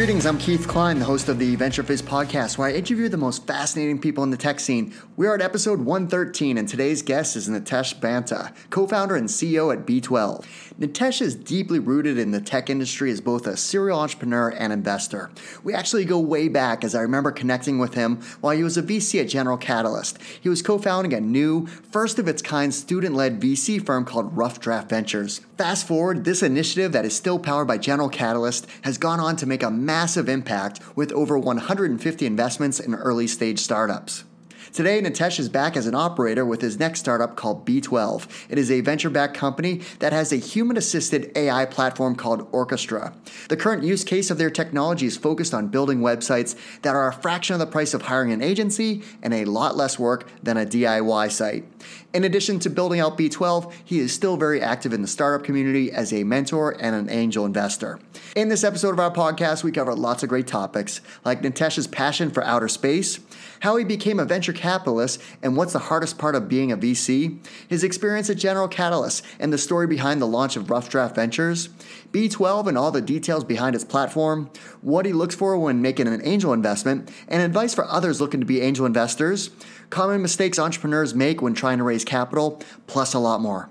Greetings, I'm Keith Klein, the host of the VentureFizz podcast, where I interview the most fascinating people in the tech scene. We are at episode 113, and today's guest is Nitesh Banta, co founder and CEO at B12. Nitesh is deeply rooted in the tech industry as both a serial entrepreneur and investor. We actually go way back, as I remember connecting with him while he was a VC at General Catalyst. He was co founding a new, first of its kind student led VC firm called Rough Draft Ventures. Fast forward, this initiative that is still powered by General Catalyst has gone on to make a massive impact with over 150 investments in early stage startups. Today, Nitesh is back as an operator with his next startup called B12. It is a venture backed company that has a human assisted AI platform called Orchestra. The current use case of their technology is focused on building websites that are a fraction of the price of hiring an agency and a lot less work than a DIY site. In addition to building out B12, he is still very active in the startup community as a mentor and an angel investor. In this episode of our podcast, we cover lots of great topics like Nitesh's passion for outer space, how he became a venture capitalist and what's the hardest part of being a VC, his experience at General Catalyst and the story behind the launch of Rough Draft Ventures, B12 and all the details behind its platform, what he looks for when making an angel investment, and advice for others looking to be angel investors common mistakes entrepreneurs make when trying to raise capital, plus a lot more.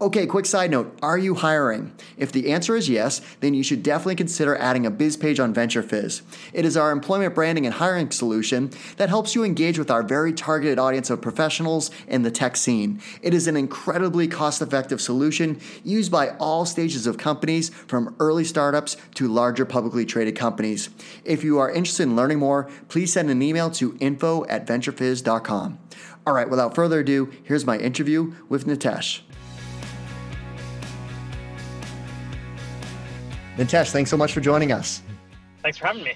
Okay, quick side note Are you hiring? If the answer is yes, then you should definitely consider adding a biz page on VentureFizz. It is our employment branding and hiring solution that helps you engage with our very targeted audience of professionals in the tech scene. It is an incredibly cost effective solution used by all stages of companies, from early startups to larger publicly traded companies. If you are interested in learning more, please send an email to info at venturefizz.com. All right, without further ado, here's my interview with Nitesh. Nitesh, thanks so much for joining us. Thanks for having me.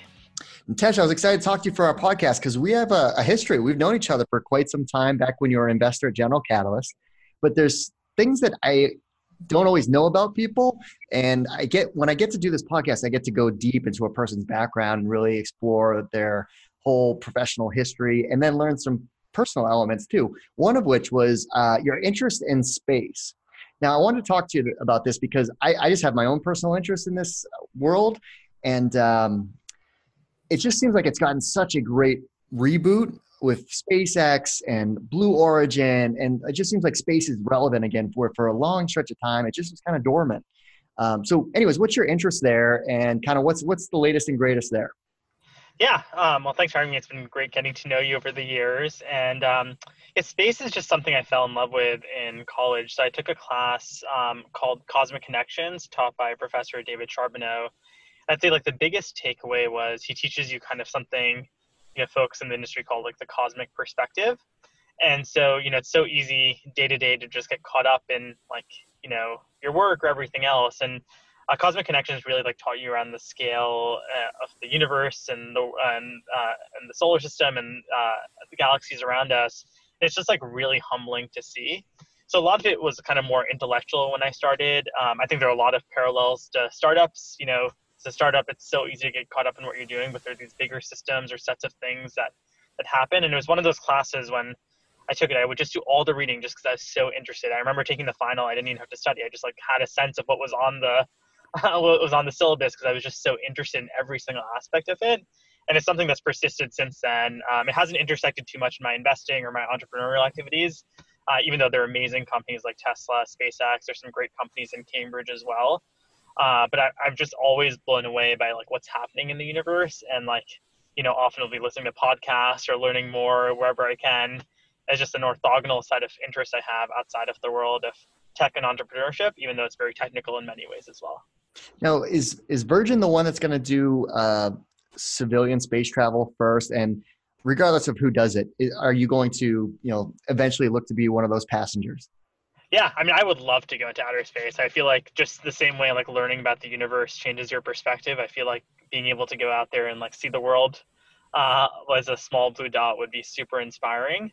Nitesh, I was excited to talk to you for our podcast because we have a, a, history. We've known each other for quite some time back when you were an investor at General Catalyst. But there's things that I don't always know about people. And I get when I get to do this podcast, I get to go deep into a person's background and really explore their whole professional history and then learn some personal elements too. One of which was uh, your interest in space. Now, I wanted to talk to you about this because I, I just have my own personal interest in this world, and um, it just seems like it's gotten such a great reboot with SpaceX and Blue Origin, and it just seems like space is relevant again for for a long stretch of time. It just was kind of dormant. Um, so, anyways, what's your interest there, and kind of what's what's the latest and greatest there? Yeah. Um, well, thanks for having me. It's been great getting to know you over the years. And um, yeah, space is just something I fell in love with in college. So I took a class um, called Cosmic Connections, taught by Professor David Charbonneau. I'd say like the biggest takeaway was he teaches you kind of something, you know, folks in the industry call like the cosmic perspective. And so, you know, it's so easy day to day to just get caught up in like, you know, your work or everything else. And uh, Cosmic Connections really like taught you around the scale uh, of the universe and the and, uh, and the solar system and uh, the galaxies around us. It's just like really humbling to see. So a lot of it was kind of more intellectual when I started. Um, I think there are a lot of parallels to startups. You know, as a startup, it's so easy to get caught up in what you're doing, but there are these bigger systems or sets of things that that happen. And it was one of those classes when I took it, I would just do all the reading just because I was so interested. I remember taking the final, I didn't even have to study. I just like had a sense of what was on the what was on the syllabus because I was just so interested in every single aspect of it. And it's something that's persisted since then. Um, it hasn't intersected too much in my investing or my entrepreneurial activities, uh, even though there are amazing companies like Tesla, SpaceX. There's some great companies in Cambridge as well. Uh, but I, I'm just always blown away by like what's happening in the universe, and like you know, often I'll be listening to podcasts or learning more wherever I can. As just an orthogonal side of interest I have outside of the world of tech and entrepreneurship, even though it's very technical in many ways as well. Now, is is Virgin the one that's going to do uh, civilian space travel first? And regardless of who does it, are you going to you know eventually look to be one of those passengers? Yeah, I mean, I would love to go into outer space. I feel like just the same way like learning about the universe changes your perspective. I feel like being able to go out there and like see the world uh, as a small blue dot would be super inspiring.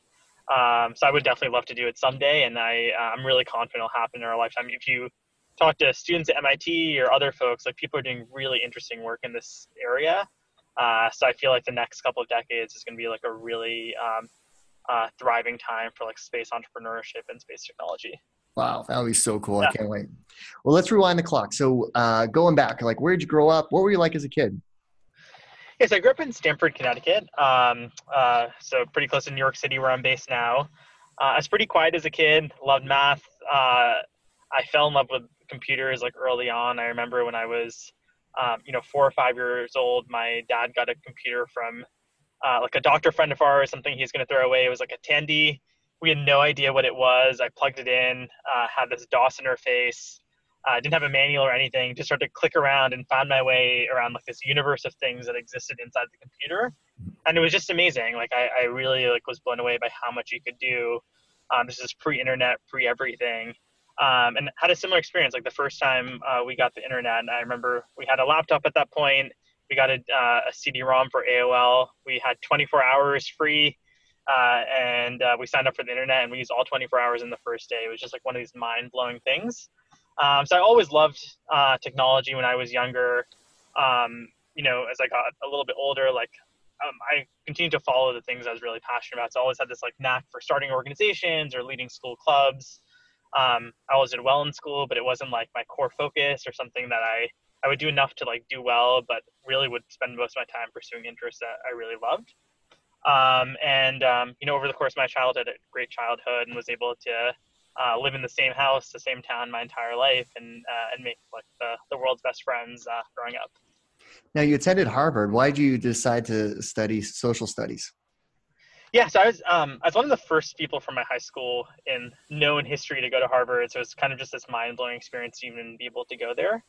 Um, so I would definitely love to do it someday, and I uh, I'm really confident it'll happen in our lifetime. If you talk to students at MIT or other folks, like people are doing really interesting work in this area. Uh, so I feel like the next couple of decades is going to be like a really um, uh, thriving time for like space entrepreneurship and space technology. Wow, that would be so cool! Yeah. I can't wait. Well, let's rewind the clock. So, uh, going back, like, where did you grow up? What were you like as a kid? Yes, I grew up in Stamford, Connecticut. Um, uh, so pretty close to New York City, where I'm based now. Uh, I was pretty quiet as a kid. Loved math. Uh, I fell in love with computers like early on. I remember when I was, um, you know, four or five years old, my dad got a computer from uh, like a doctor friend of ours, something he's going to throw away. It was like a Tandy. We had no idea what it was. I plugged it in, uh, had this DOS interface. I uh, didn't have a manual or anything. Just started to click around and found my way around like this universe of things that existed inside the computer, and it was just amazing. Like I, I really like was blown away by how much you could do. Um, this is pre-internet, pre-everything, um, and had a similar experience. Like the first time uh, we got the internet, and I remember we had a laptop at that point. We got a, uh, a CD-ROM for AOL. We had 24 hours free, uh, and uh, we signed up for the internet, and we used all 24 hours in the first day. It was just like one of these mind-blowing things. Um, so I always loved uh, technology when I was younger. Um, you know, as I got a little bit older, like um, I continued to follow the things I was really passionate about. So I always had this like knack for starting organizations or leading school clubs. Um, I was did well in school, but it wasn't like my core focus or something that I I would do enough to like do well, but really would spend most of my time pursuing interests that I really loved. Um, and um, you know, over the course of my childhood, a great childhood, and was able to uh, live in the same house, the same town my entire life, and uh, and make like the, the world's best friends uh, growing up. Now you attended Harvard. Why did you decide to study social studies? Yeah, so I was um, I was one of the first people from my high school in known history to go to Harvard. So it was kind of just this mind blowing experience to even be able to go there.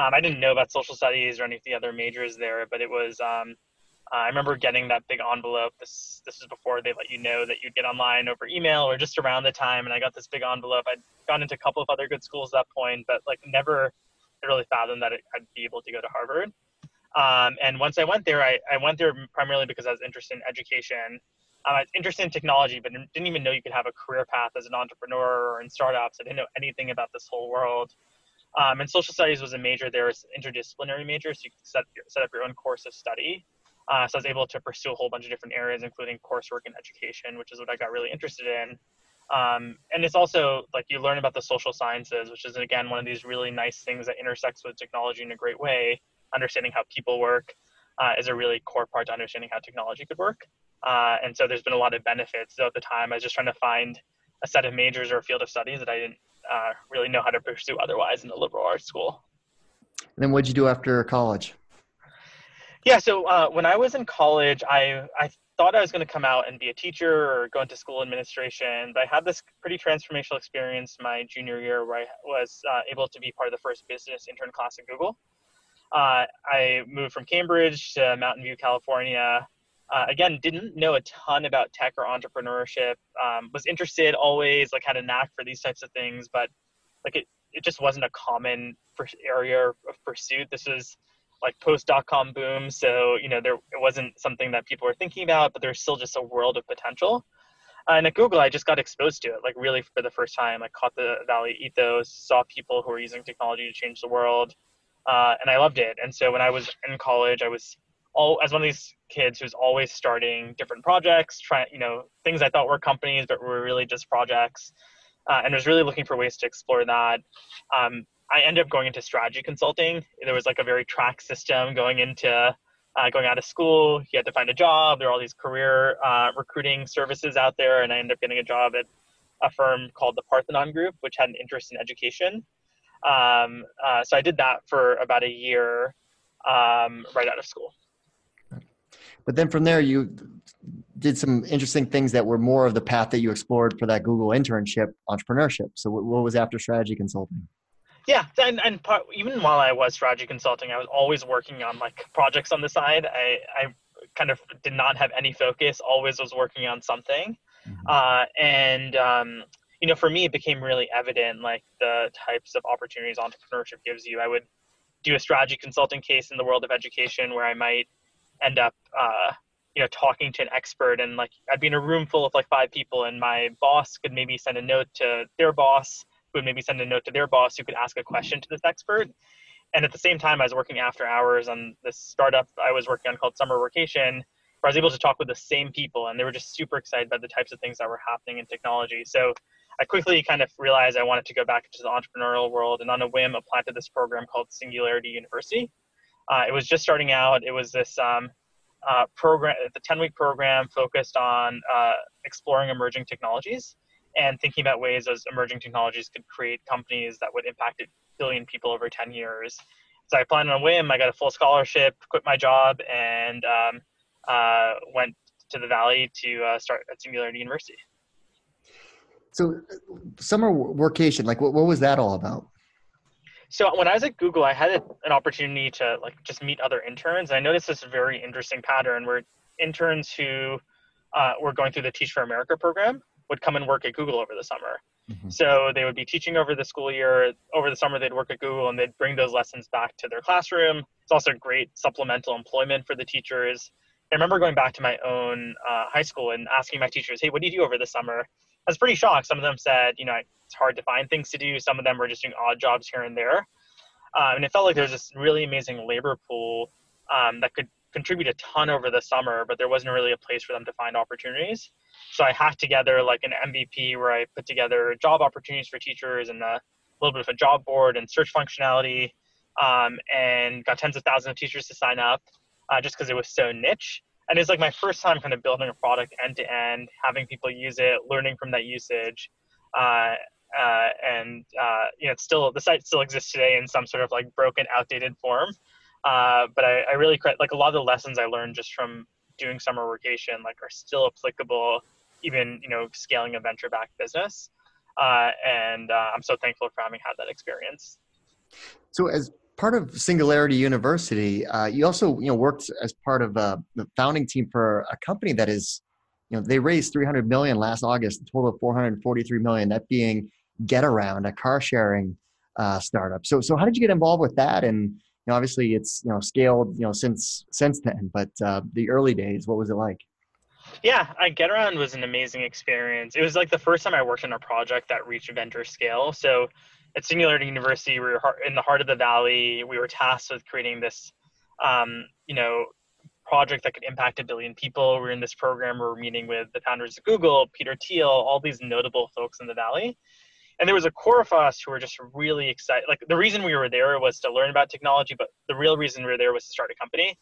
Um, I didn't know about social studies or any of the other majors there, but it was um, I remember getting that big envelope. This this is before they let you know that you'd get online over email or just around the time. And I got this big envelope. I'd gone into a couple of other good schools at that point, but like never really fathomed that I'd be able to go to Harvard. Um, and once I went there, I, I went there primarily because I was interested in education. Um, I was interested in technology, but didn't even know you could have a career path as an entrepreneur or in startups. I didn't know anything about this whole world. Um, and social studies was a major there was an interdisciplinary major, so you could set, set up your own course of study. Uh, so I was able to pursue a whole bunch of different areas, including coursework and education, which is what I got really interested in. Um, and it's also like you learn about the social sciences, which is again one of these really nice things that intersects with technology in a great way. Understanding how people work uh, is a really core part to understanding how technology could work. Uh, and so there's been a lot of benefits. So at the time, I was just trying to find a set of majors or a field of studies that I didn't uh, really know how to pursue otherwise in the liberal arts school. And then what did you do after college? Yeah, so uh, when I was in college, I I thought I was going to come out and be a teacher or go into school administration, but I had this pretty transformational experience my junior year where I was uh, able to be part of the first business intern class at Google. Uh, I moved from Cambridge to Mountain View, California. Uh, again, didn't know a ton about tech or entrepreneurship. Um, was interested always, like had a knack for these types of things, but like it, it just wasn't a common area of pursuit. This was like post dot com boom. So, you know, there it wasn't something that people were thinking about, but there's still just a world of potential. Uh, and at Google, I just got exposed to it, like really for the first time. I caught the Valley ethos, saw people who were using technology to change the world, uh, and I loved it. And so when I was in college, I was all as one of these kids who's always starting different projects, trying, you know, things I thought were companies, but were really just projects. Uh, and was really looking for ways to explore that. Um, I ended up going into strategy consulting. There was like a very track system going into uh, going out of school. You had to find a job. There are all these career uh, recruiting services out there, and I ended up getting a job at a firm called the Parthenon Group, which had an interest in education. Um, uh, so I did that for about a year um, right out of school. But then from there, you did some interesting things that were more of the path that you explored for that Google internship, entrepreneurship. So what was after strategy consulting? yeah and, and part, even while i was strategy consulting i was always working on like projects on the side i i kind of did not have any focus always was working on something mm-hmm. uh, and um, you know for me it became really evident like the types of opportunities entrepreneurship gives you i would do a strategy consulting case in the world of education where i might end up uh, you know talking to an expert and like i'd be in a room full of like five people and my boss could maybe send a note to their boss who would maybe send a note to their boss who could ask a question to this expert. And at the same time, I was working after hours on this startup I was working on called Summer Workation, where I was able to talk with the same people, and they were just super excited by the types of things that were happening in technology. So I quickly kind of realized I wanted to go back into the entrepreneurial world, and on a whim, applied to this program called Singularity University. Uh, it was just starting out. It was this um, uh, program, the 10 week program focused on uh, exploring emerging technologies and thinking about ways those emerging technologies could create companies that would impact a billion people over 10 years. So I applied on a whim. I got a full scholarship, quit my job, and um, uh, went to the Valley to uh, start at Singularity University. So, summer workation, like what, what was that all about? So when I was at Google, I had an opportunity to like just meet other interns. And I noticed this very interesting pattern where interns who uh, were going through the Teach for America program would come and work at Google over the summer. Mm-hmm. So they would be teaching over the school year. Over the summer, they'd work at Google and they'd bring those lessons back to their classroom. It's also great supplemental employment for the teachers. I remember going back to my own uh, high school and asking my teachers, "Hey, what do you do over the summer?" Was pretty shocked. Some of them said, "You know, it's hard to find things to do." Some of them were just doing odd jobs here and there, um, and it felt like there was this really amazing labor pool um, that could contribute a ton over the summer, but there wasn't really a place for them to find opportunities. So I hacked together like an MVP where I put together job opportunities for teachers and a little bit of a job board and search functionality, um, and got tens of thousands of teachers to sign up uh, just because it was so niche. And it's like my first time kind of building a product end to end, having people use it, learning from that usage. Uh, uh, and uh, you know, it's still the site still exists today in some sort of like broken, outdated form. Uh, but I, I really like a lot of the lessons I learned just from doing summer workation like are still applicable, even you know, scaling a venture-backed business. Uh, and I'm so thankful for having had that experience. So as part of Singularity University, uh, you also you know worked as part of uh, the founding team for a company that is, you know, they raised 300 million last August, a total of 443 million. That being Getaround, a car sharing uh, startup. So so how did you get involved with that? And you know, obviously it's you know scaled you know since since then, but uh, the early days, what was it like? Yeah, I Getaround was an amazing experience. It was like the first time I worked on a project that reached venture scale. So at Singularity University, we were in the heart of the valley. We were tasked with creating this, um, you know, project that could impact a billion people. We we're in this program where we're meeting with the founders of Google, Peter Thiel, all these notable folks in the valley. And there was a core of us who were just really excited. Like the reason we were there was to learn about technology, but the real reason we were there was to start a company.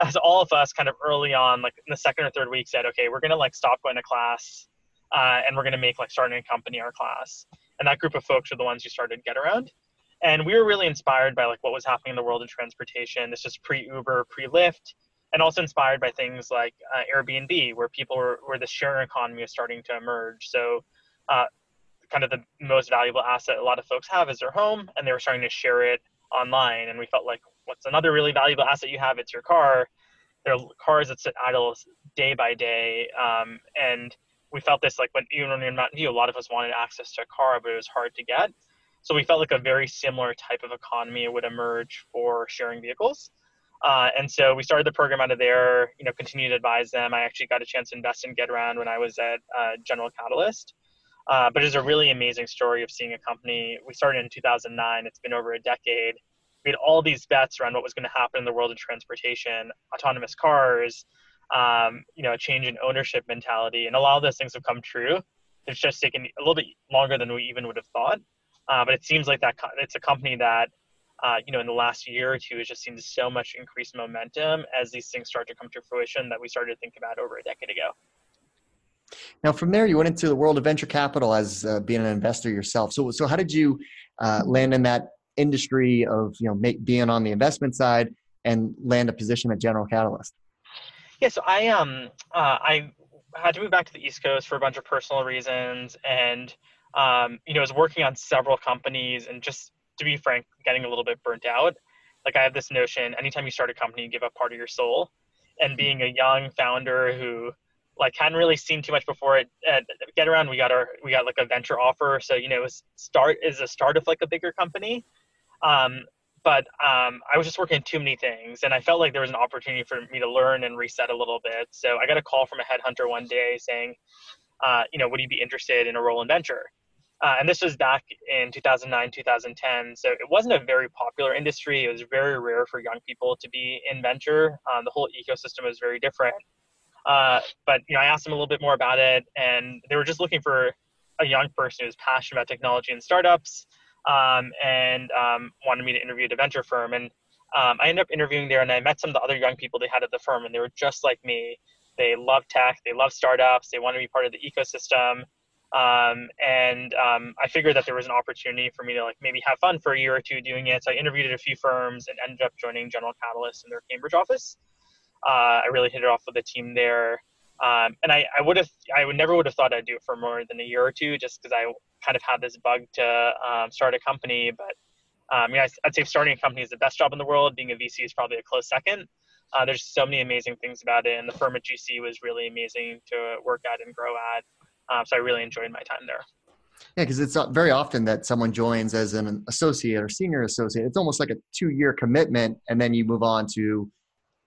As all of us kind of early on, like in the second or third week, said, okay, we're gonna like stop going to class, uh, and we're gonna make like starting a company our class and that group of folks are the ones who started Getaround and we were really inspired by like what was happening in the world of transportation. This is pre-uber pre-lyft and also inspired by things like uh, airbnb where people were where the sharing economy is starting to emerge. So uh, kind of the most valuable asset a lot of folks have is their home and they were starting to share it online. And we felt like what's another really valuable asset you have? It's your car. There are cars that sit idle day by day um, and we felt this like when even when in Mountain View, a lot of us wanted access to a car, but it was hard to get. So we felt like a very similar type of economy would emerge for sharing vehicles. Uh, and so we started the program out of there, you know, continued to advise them. I actually got a chance to invest in Getaround when I was at uh, General Catalyst. Uh, but it's a really amazing story of seeing a company. We started in 2009. It's been over a decade. We had all these bets around what was going to happen in the world of transportation, autonomous cars, um, you know, a change in ownership mentality, and a lot of those things have come true. It's just taken a little bit longer than we even would have thought. Uh, but it seems like that co- it's a company that, uh, you know, in the last year or two has just seen so much increased momentum as these things start to come to fruition that we started to think about over a decade ago. Now, from there, you went into the world of venture capital as uh, being an investor yourself. So, so how did you uh, land in that industry of you know make, being on the investment side and land a position at General Catalyst? Yeah, so I um uh, I had to move back to the East Coast for a bunch of personal reasons, and um, you know, I was working on several companies, and just to be frank, getting a little bit burnt out. Like I have this notion: anytime you start a company, you give up part of your soul. And being a young founder who like hadn't really seen too much before it at Getaround we got our we got like a venture offer so you know start is a start of like a bigger company um, but um, I was just working too many things, and I felt like there was an opportunity for me to learn and reset a little bit. So I got a call from a headhunter one day saying, uh, you know, would you be interested in a role in venture? Uh, and this was back in 2009, 2010. So it wasn't a very popular industry. It was very rare for young people to be in venture. Um, the whole ecosystem was very different. Uh, but you know, I asked them a little bit more about it, and they were just looking for a young person who's passionate about technology and startups um, and um, wanted me to interview at a venture firm. And um, I ended up interviewing there, and I met some of the other young people they had at the firm, and they were just like me. They love tech, they love startups, they want to be part of the ecosystem. Um, and um, I figured that there was an opportunity for me to like maybe have fun for a year or two doing it. So I interviewed at a few firms and ended up joining General Catalyst in their Cambridge office. Uh, I really hit it off with the team there. Um, and I, I would have, I would never would have thought I'd do it for more than a year or two, just because I kind of had this bug to um, start a company. But um, I mean, I, would say starting a company is the best job in the world. Being a VC is probably a close second. Uh, there's so many amazing things about it, and the firm at GC was really amazing to work at and grow at. Um, so I really enjoyed my time there. Yeah, because it's very often that someone joins as an associate or senior associate. It's almost like a two-year commitment, and then you move on to,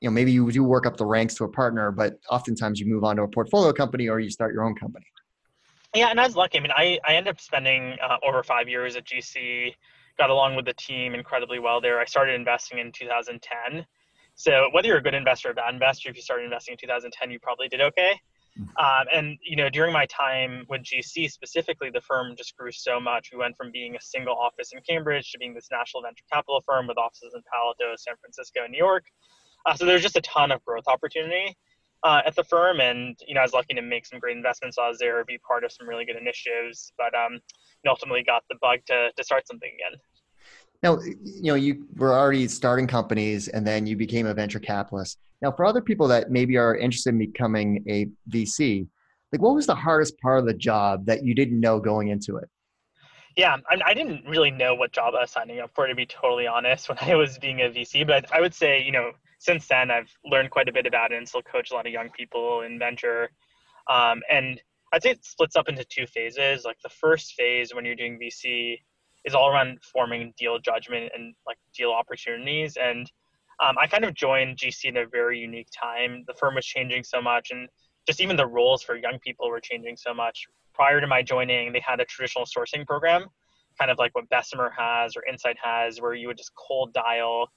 you know, maybe you do work up the ranks to a partner, but oftentimes you move on to a portfolio company or you start your own company. Yeah, and I was lucky. I mean, I, I ended up spending uh, over five years at GC, got along with the team incredibly well there. I started investing in 2010. So whether you're a good investor or a bad investor, if you started investing in 2010, you probably did okay. Um, and you know, during my time with GC specifically, the firm just grew so much. We went from being a single office in Cambridge to being this national venture capital firm with offices in Palo Alto, San Francisco, and New York. Uh, so there's just a ton of growth opportunity uh, at the firm, and you know, I was lucky to make some great investments. I was there, be part of some really good initiatives, but um, ultimately got the bug to to start something again. Now, you know, you were already starting companies and then you became a venture capitalist. Now, for other people that maybe are interested in becoming a VC, like what was the hardest part of the job that you didn't know going into it? Yeah, I, I didn't really know what job I was signing up for, to be totally honest, when I was being a VC. But I would say, you know, since then, I've learned quite a bit about it and still coach a lot of young people in venture. Um, and I'd say it splits up into two phases. Like the first phase, when you're doing VC, is all around forming deal judgment and like deal opportunities. And um, I kind of joined GC in a very unique time. The firm was changing so much, and just even the roles for young people were changing so much. Prior to my joining, they had a traditional sourcing program, kind of like what Bessemer has or Insight has, where you would just cold dial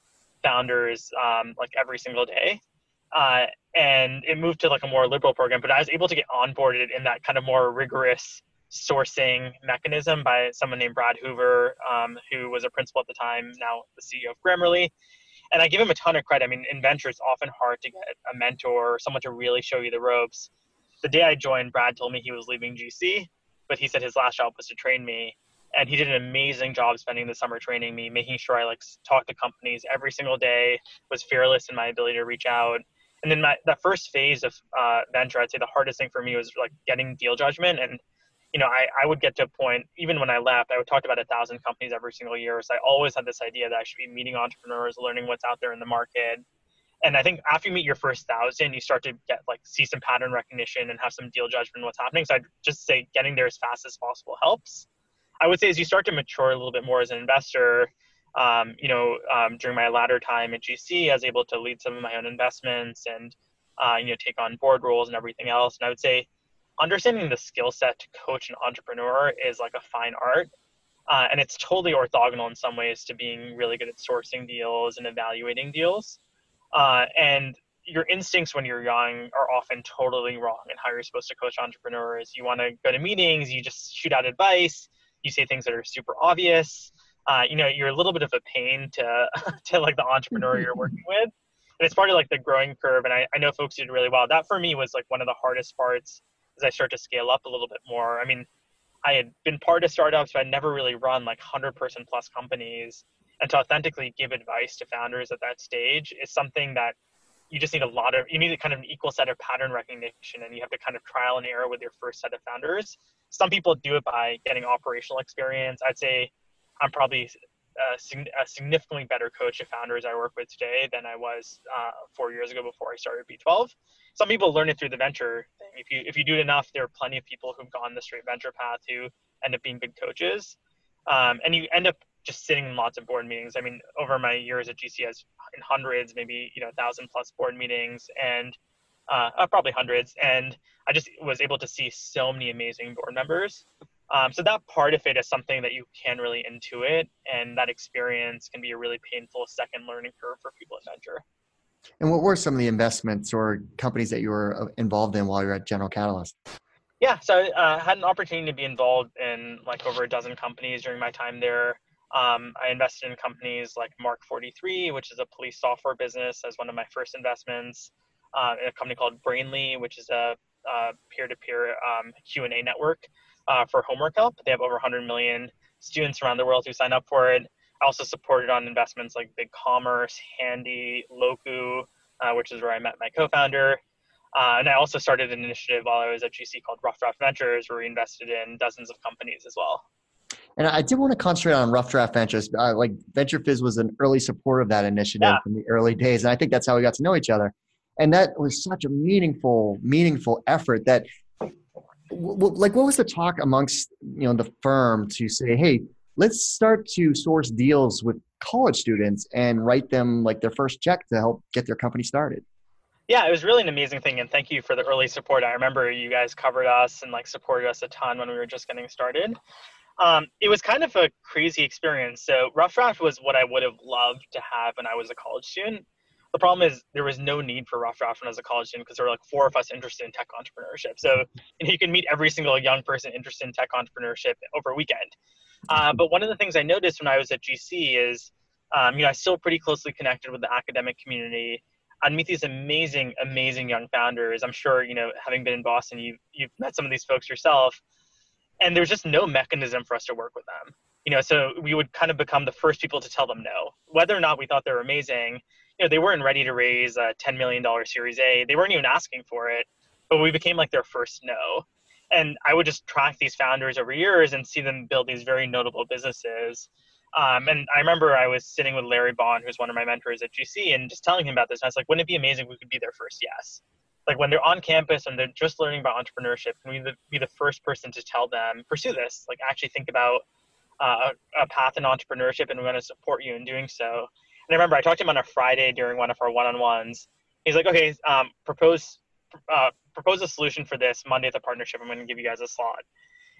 founders um, like every single day. Uh, and it moved to like a more liberal program, but I was able to get onboarded in that kind of more rigorous sourcing mechanism by someone named Brad Hoover, um, who was a principal at the time, now the CEO of Grammarly. And I give him a ton of credit. I mean, in venture, it's often hard to get a mentor or someone to really show you the ropes. The day I joined, Brad told me he was leaving GC, but he said his last job was to train me. And he did an amazing job spending the summer training me, making sure I like talked to companies every single day, was fearless in my ability to reach out. And then my that first phase of uh, venture, I'd say the hardest thing for me was like getting deal judgment and you know, I, I would get to a point, even when I left, I would talk to about a thousand companies every single year. So I always had this idea that I should be meeting entrepreneurs, learning what's out there in the market. And I think after you meet your first thousand, you start to get like see some pattern recognition and have some deal judgment on what's happening. So I'd just say getting there as fast as possible helps. I would say as you start to mature a little bit more as an investor, um, you know, um, during my latter time at GC, I was able to lead some of my own investments and, uh, you know, take on board roles and everything else. And I would say understanding the skill set to coach an entrepreneur is like a fine art. Uh, and it's totally orthogonal in some ways to being really good at sourcing deals and evaluating deals. Uh, and your instincts when you're young are often totally wrong in how you're supposed to coach entrepreneurs. You want to go to meetings, you just shoot out advice, you say things that are super obvious. Uh, you know, you're a little bit of a pain to to like the entrepreneur you're working with. And it's part of like the growing curve. And I, I know folks did really well. That for me was like one of the hardest parts as I start to scale up a little bit more. I mean, I had been part of startups, but I'd never really run like 100 person plus companies. And to authentically give advice to founders at that stage is something that you just need a lot of, you need a kind of an equal set of pattern recognition and you have to kind of trial and error with your first set of founders. Some people do it by getting operational experience. I'd say I'm probably a, a significantly better coach of founders I work with today than I was uh, four years ago before I started B12. Some people learn it through the venture thing. If you if you do it enough, there are plenty of people who've gone the straight venture path who end up being big coaches, um, and you end up just sitting in lots of board meetings. I mean, over my years at GCS, in hundreds, maybe you know, thousand plus board meetings, and uh, uh, probably hundreds. And I just was able to see so many amazing board members um, so that part of it is something that you can really intuit, and that experience can be a really painful second learning curve for people at venture. And what were some of the investments or companies that you were uh, involved in while you were at General Catalyst? Yeah, so I uh, had an opportunity to be involved in like over a dozen companies during my time there. Um, I invested in companies like Mark 43, which is a police software business, as one of my first investments. Uh, in a company called Brainly, which is a, peer-to-peer um, Q&A network uh, for homework help. They have over 100 million students around the world who sign up for it. I also supported on investments like BigCommerce, Handy, Locu, uh, which is where I met my co-founder. Uh, and I also started an initiative while I was at GC called Rough Draft Ventures, where we invested in dozens of companies as well. And I did want to concentrate on Rough Draft Ventures. Uh, like VentureFizz was an early supporter of that initiative yeah. in the early days, and I think that's how we got to know each other. And that was such a meaningful, meaningful effort. That, like, what was the talk amongst you know the firm to say, hey, let's start to source deals with college students and write them like their first check to help get their company started yeah it was really an amazing thing and thank you for the early support i remember you guys covered us and like supported us a ton when we were just getting started um, it was kind of a crazy experience so rough draft was what i would have loved to have when i was a college student the problem is there was no need for rough draft when I was a college student because there were like four of us interested in tech entrepreneurship. So you, you can meet every single young person interested in tech entrepreneurship over a weekend. Uh, but one of the things I noticed when I was at GC is, um, you know, I still pretty closely connected with the academic community. I'd meet these amazing, amazing young founders. I'm sure, you know, having been in Boston, you you've met some of these folks yourself, and there's just no mechanism for us to work with them. You know, so we would kind of become the first people to tell them no, whether or not we thought they were amazing. You know, they weren't ready to raise a $10 million Series A. They weren't even asking for it, but we became like their first no and I would just track these founders over years and see them build these very notable businesses. Um, and I remember I was sitting with Larry Bohn, who's one of my mentors at GC, and just telling him about this. And I was like, wouldn't it be amazing if we could be their first yes? Like when they're on campus and they're just learning about entrepreneurship, can we be the first person to tell them, pursue this? Like actually think about uh, a path in entrepreneurship and we're going to support you in doing so. And I remember I talked to him on a Friday during one of our one-on-ones. He's like, okay, um, propose uh, propose a solution for this Monday at the partnership. I'm going to give you guys a slot.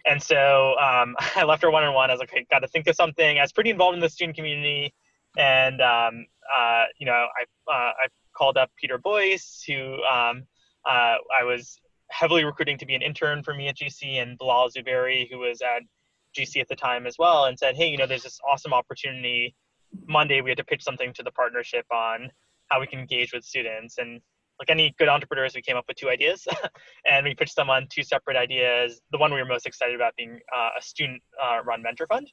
And so um, I left her one on one. I was like, okay, got to think of something. I was pretty involved in the student community, and um, uh, you know, I uh, I called up Peter Boyce, who um, uh, I was heavily recruiting to be an intern for me at GC, and Bilal Zuberi, who was at GC at the time as well, and said, hey, you know, there's this awesome opportunity. Monday, we had to pitch something to the partnership on how we can engage with students, and like any good entrepreneurs, we came up with two ideas, and we pitched them on two separate ideas. The one we were most excited about being uh, a student-run uh, venture fund.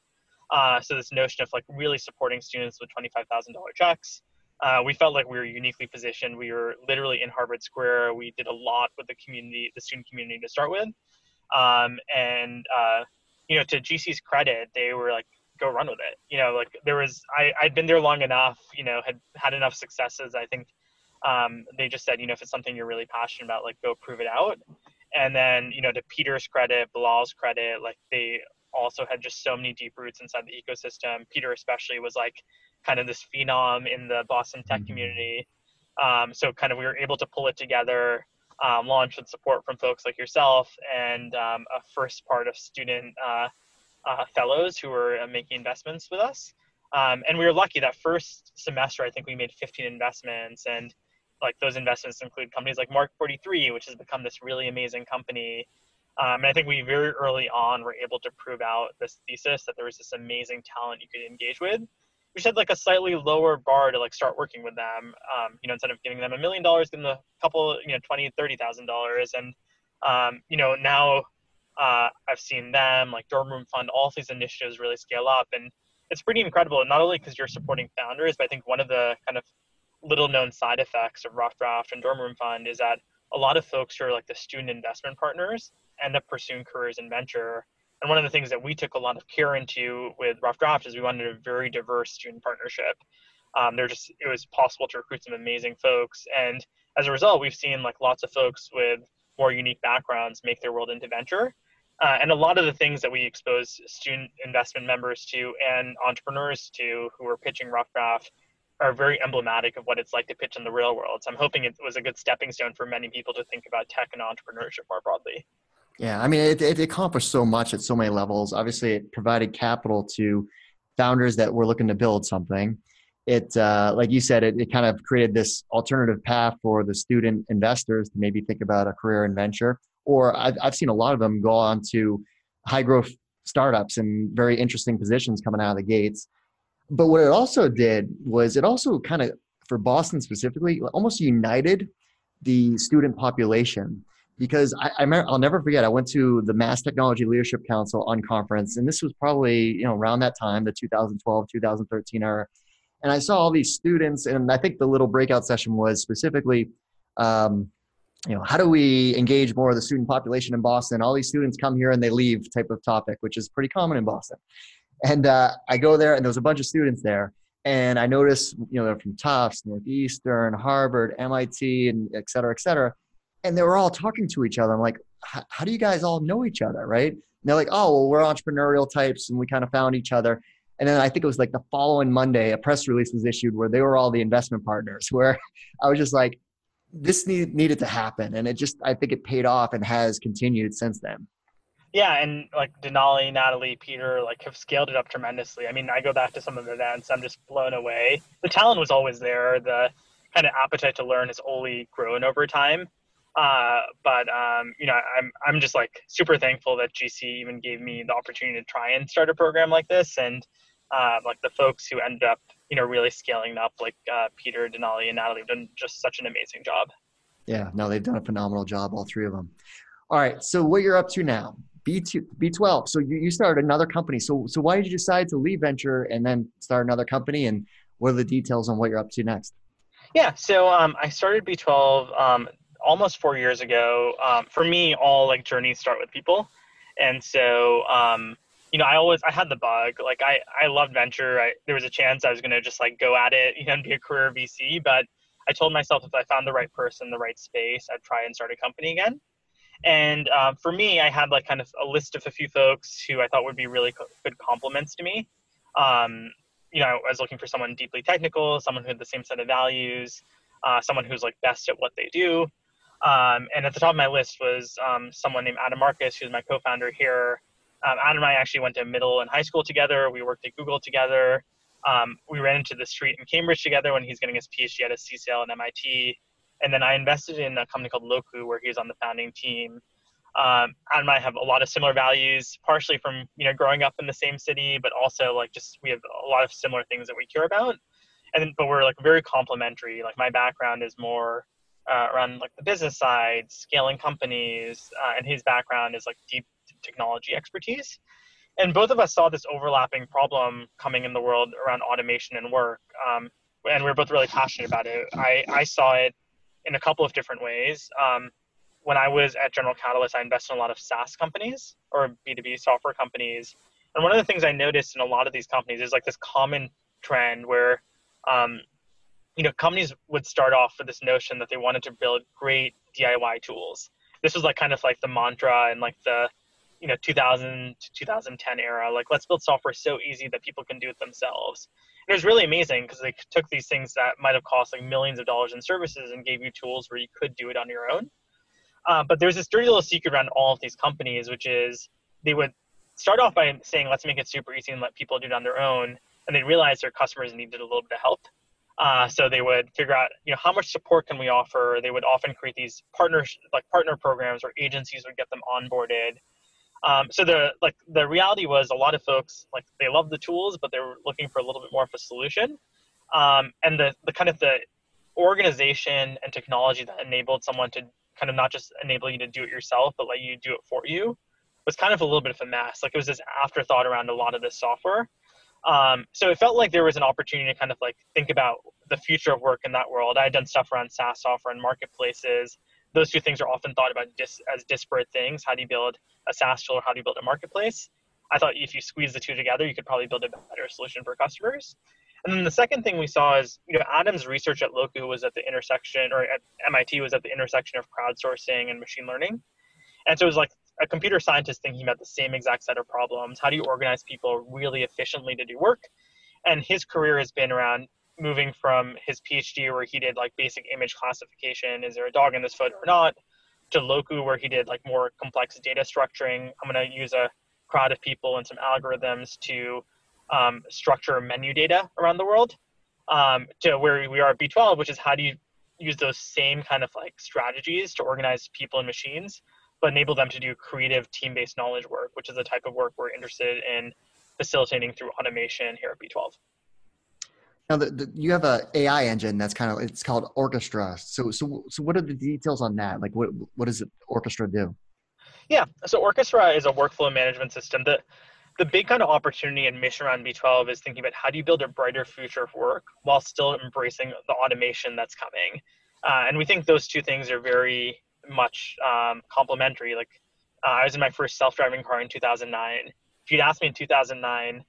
Uh, so this notion of like really supporting students with twenty-five thousand dollar checks. Uh, we felt like we were uniquely positioned. We were literally in Harvard Square. We did a lot with the community, the student community to start with, um, and uh, you know, to GC's credit, they were like, go run with it. You know, like there was I I'd been there long enough. You know, had had enough successes. I think um, they just said, you know, if it's something you're really passionate about, like go prove it out. And then, you know, to Peter's credit, Bilal's credit, like they also had just so many deep roots inside the ecosystem. Peter especially was like kind of this phenom in the Boston tech mm-hmm. community. Um, so kind of we were able to pull it together, um, launch with support from folks like yourself, and um, a first part of student uh, uh, fellows who were uh, making investments with us. Um, and we were lucky that first semester, I think we made 15 investments and like those investments include companies like Mark 43, which has become this really amazing company. Um, and I think we very early on were able to prove out this thesis that there was this amazing talent you could engage with. We had like a slightly lower bar to like start working with them. Um, you know, instead of giving them a million dollars, give them a couple, you know, twenty, thirty thousand dollars. And um, you know, now uh, I've seen them like Dorm Room Fund, all these initiatives really scale up, and it's pretty incredible. Not only because you're supporting founders, but I think one of the kind of little known side effects of Rough Draft and Dorm Room Fund is that a lot of folks who are like the student investment partners end up pursuing careers in venture. And one of the things that we took a lot of care into with Rough Draft is we wanted a very diverse student partnership. Um, there just it was possible to recruit some amazing folks, and as a result, we've seen like lots of folks with more unique backgrounds make their world into venture. Uh, and a lot of the things that we expose student investment members to and entrepreneurs to who are pitching Rough Draft are very emblematic of what it's like to pitch in the real world. So I'm hoping it was a good stepping stone for many people to think about tech and entrepreneurship more broadly. Yeah, I mean, it, it accomplished so much at so many levels. Obviously, it provided capital to founders that were looking to build something. It, uh, like you said, it, it kind of created this alternative path for the student investors to maybe think about a career in venture. Or I've, I've seen a lot of them go on to high growth startups and very interesting positions coming out of the gates. But what it also did was it also kind of, for Boston specifically, almost united the student population. Because I, I remember, I'll never forget, I went to the Mass Technology Leadership Council unconference, and this was probably you know around that time, the 2012 2013 era. And I saw all these students, and I think the little breakout session was specifically um, you know, how do we engage more of the student population in Boston? All these students come here and they leave type of topic, which is pretty common in Boston. And uh, I go there and there was a bunch of students there. And I noticed, you know, they're from Tufts, Northeastern, Harvard, MIT, and et cetera, et cetera. And they were all talking to each other. I'm like, how do you guys all know each other, right? And they're like, oh, well, we're entrepreneurial types and we kind of found each other. And then I think it was like the following Monday, a press release was issued where they were all the investment partners, where I was just like, this need, needed to happen. And it just i think it paid off and has continued since then. Yeah and like denali natalie peter like have scaled it up tremendously. I mean i go back to some of the events i'm just blown away. The talent was always there. The kind of appetite to learn has only grown over time uh, but um, you know i'm i'm just like super thankful that gc even gave me the opportunity to try and start a program like this and uh, like the folks who ended up you know, really scaling up like uh, Peter, Denali, and Natalie have done just such an amazing job. Yeah, no, they've done a phenomenal job, all three of them. All right, so what you're up to now? B2, B12. So you, you started another company. So so why did you decide to leave venture and then start another company? And what are the details on what you're up to next? Yeah, so um, I started B12 um, almost four years ago. Um, for me, all like journeys start with people, and so um, you know, I always I had the bug. Like I I loved venture. I, there was a chance I was gonna just like go at it, you know, and be a career VC. But I told myself if I found the right person, the right space, I'd try and start a company again. And uh, for me, I had like kind of a list of a few folks who I thought would be really co- good complements to me. Um, you know, I was looking for someone deeply technical, someone who had the same set of values, uh, someone who's like best at what they do. Um, and at the top of my list was um, someone named Adam Marcus, who's my co-founder here, um, Adam and I actually went to middle and high school together. We worked at Google together. Um, we ran into the street in Cambridge together when he's getting his PhD at CSAIL and MIT. And then I invested in a company called Locu, where he's on the founding team. Um, Adam and I have a lot of similar values, partially from you know growing up in the same city, but also like just we have a lot of similar things that we care about. And but we're like very complementary. Like my background is more uh, around like the business side, scaling companies, uh, and his background is like deep technology expertise. And both of us saw this overlapping problem coming in the world around automation and work. Um, and we are both really passionate about it. I, I saw it in a couple of different ways. Um, when I was at General Catalyst, I invested in a lot of SaaS companies or B2B software companies. And one of the things I noticed in a lot of these companies is like this common trend where, um, you know, companies would start off with this notion that they wanted to build great DIY tools. This was like kind of like the mantra and like the you know 2000 to 2010 era. Like let's build software so easy that people can do it themselves. And it was really amazing because they took these things that might have cost like millions of dollars in services and gave you tools where you could do it on your own. Uh, but there's this dirty little secret around all of these companies which is they would start off by saying let's make it super easy and let people do it on their own and they realized their customers needed a little bit of help uh, so they would figure out, you know, how much support can we offer? They would often create these partners, like partner programs, where agencies would get them onboarded. Um, so the like the reality was a lot of folks like they love the tools, but they were looking for a little bit more of a solution. Um, and the the kind of the organization and technology that enabled someone to kind of not just enable you to do it yourself, but let you do it for you was kind of a little bit of a mess. Like it was this afterthought around a lot of this software. Um, so it felt like there was an opportunity to kind of like think about the future of work in that world. I had done stuff around SaaS software and marketplaces those two things are often thought about dis- as disparate things. How do you build a SaaS tool or how do you build a marketplace? I thought if you squeeze the two together, you could probably build a better solution for customers. And then the second thing we saw is, you know, Adam's research at Locu was at the intersection, or at MIT was at the intersection of crowdsourcing and machine learning. And so it was like a computer scientist thinking about the same exact set of problems. How do you organize people really efficiently to do work? And his career has been around moving from his PhD where he did like basic image classification, is there a dog in this photo or not, to Locu where he did like more complex data structuring. I'm going to use a crowd of people and some algorithms to um, structure menu data around the world. Um, to where we are at B12, which is how do you use those same kind of like strategies to organize people and machines, but enable them to do creative team-based knowledge work, which is the type of work we're interested in facilitating through automation here at B12. Now, the, the, you have a AI engine that's kind of it's called Orchestra. So, so, so, what are the details on that? Like, what what does Orchestra do? Yeah, so Orchestra is a workflow management system. The the big kind of opportunity and mission around B12 is thinking about how do you build a brighter future of work while still embracing the automation that's coming. Uh, and we think those two things are very much um, complementary. Like, uh, I was in my first self-driving car in 2009. If you'd asked me in 2009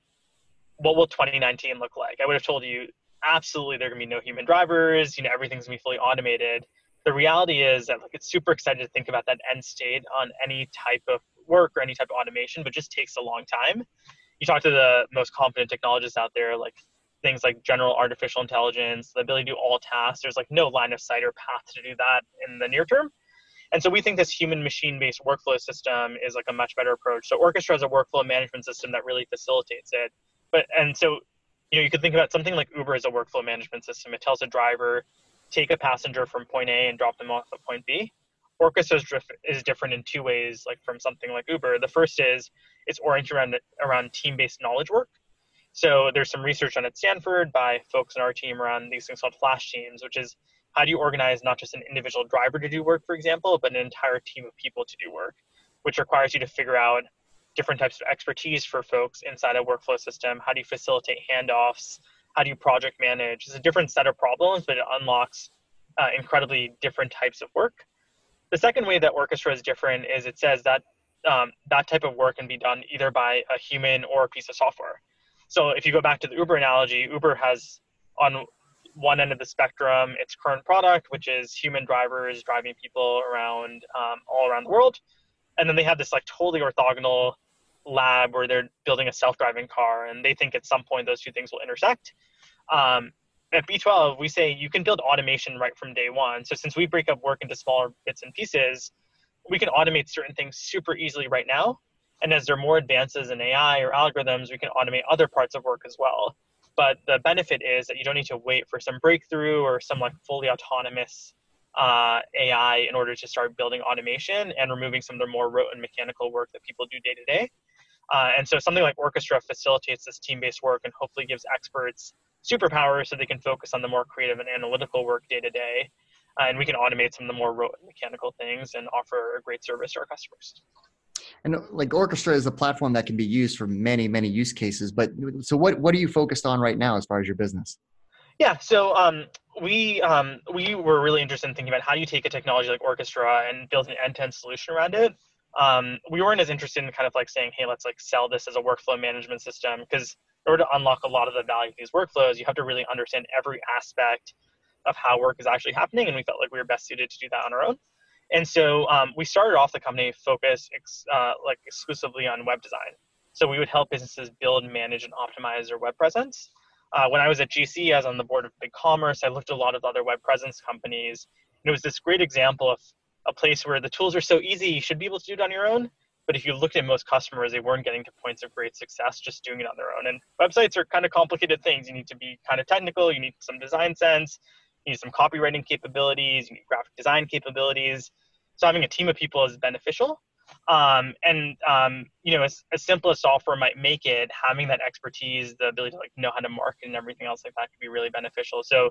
what will 2019 look like? I would have told you absolutely there are gonna be no human drivers. You know, everything's gonna be fully automated. The reality is that like it's super excited to think about that end state on any type of work or any type of automation, but just takes a long time. You talk to the most competent technologists out there, like things like general artificial intelligence, the ability to do all tasks. There's like no line of sight or path to do that in the near term. And so we think this human machine based workflow system is like a much better approach. So Orchestra is a workflow management system that really facilitates it but and so you know you could think about something like uber as a workflow management system. It tells a driver take a passenger from point a and drop them off at point b. Orchestra is different in two ways like from something like uber. The first is it's oriented around around team-based knowledge work. So there's some research on at stanford by folks in our team around these things called flash teams which is how do you organize not just an individual driver to do work for example but an entire team of people to do work which requires you to figure out different types of expertise for folks inside a workflow system? How do you facilitate handoffs? How do you project manage? It's a different set of problems, but it unlocks uh, incredibly different types of work. The second way that Orchestra is different is it says that um, that type of work can be done either by a human or a piece of software. So if you go back to the Uber analogy, Uber has on one end of the spectrum its current product, which is human drivers driving people around um, all around the world, and then they have this like totally orthogonal lab where they're building a self-driving car and they think at some point those two things will intersect. Um, at b12 we say you can build automation right from day one. So since we break up work into smaller bits and pieces we can automate certain things super easily right now. And as there are more advances in ai or algorithms we can automate other parts of work as well. But the benefit is that you don't need to wait for some breakthrough or some like fully autonomous uh, AI in order to start building automation and removing some of the more rote and mechanical work that people do day to day. Uh, and so something like Orchestra facilitates this team-based work and hopefully gives experts superpowers so they can focus on the more creative and analytical work day to day. Uh, and we can automate some of the more rote and mechanical things and offer a great service to our customers. And like Orchestra is a platform that can be used for many, many use cases. But so what, what are you focused on right now as far as your business? Yeah, so um, we um, we were really interested in thinking about how do you take a technology like Orchestra and build an end-to-end solution around it. Um, we weren't as interested in kind of like saying, hey, let's like sell this as a workflow management system because in order to unlock a lot of the value of these workflows, you have to really understand every aspect of how work is actually happening, and we felt like we were best suited to do that on our own. And so um, we started off the company focused ex- uh, like exclusively on web design. So we would help businesses build, manage, and optimize their web presence. Uh, when I was at GC, I was on the board of BigCommerce. I looked at a lot of other web presence companies. And it was this great example of a place where the tools are so easy, you should be able to do it on your own. But if you looked at most customers, they weren't getting to points of great success just doing it on their own. And websites are kind of complicated things. You need to be kind of technical, you need some design sense, you need some copywriting capabilities, you need graphic design capabilities. So having a team of people is beneficial. Um, and um, you know, as, as simple as software might make it, having that expertise, the ability to like know how to market and everything else like that could be really beneficial. So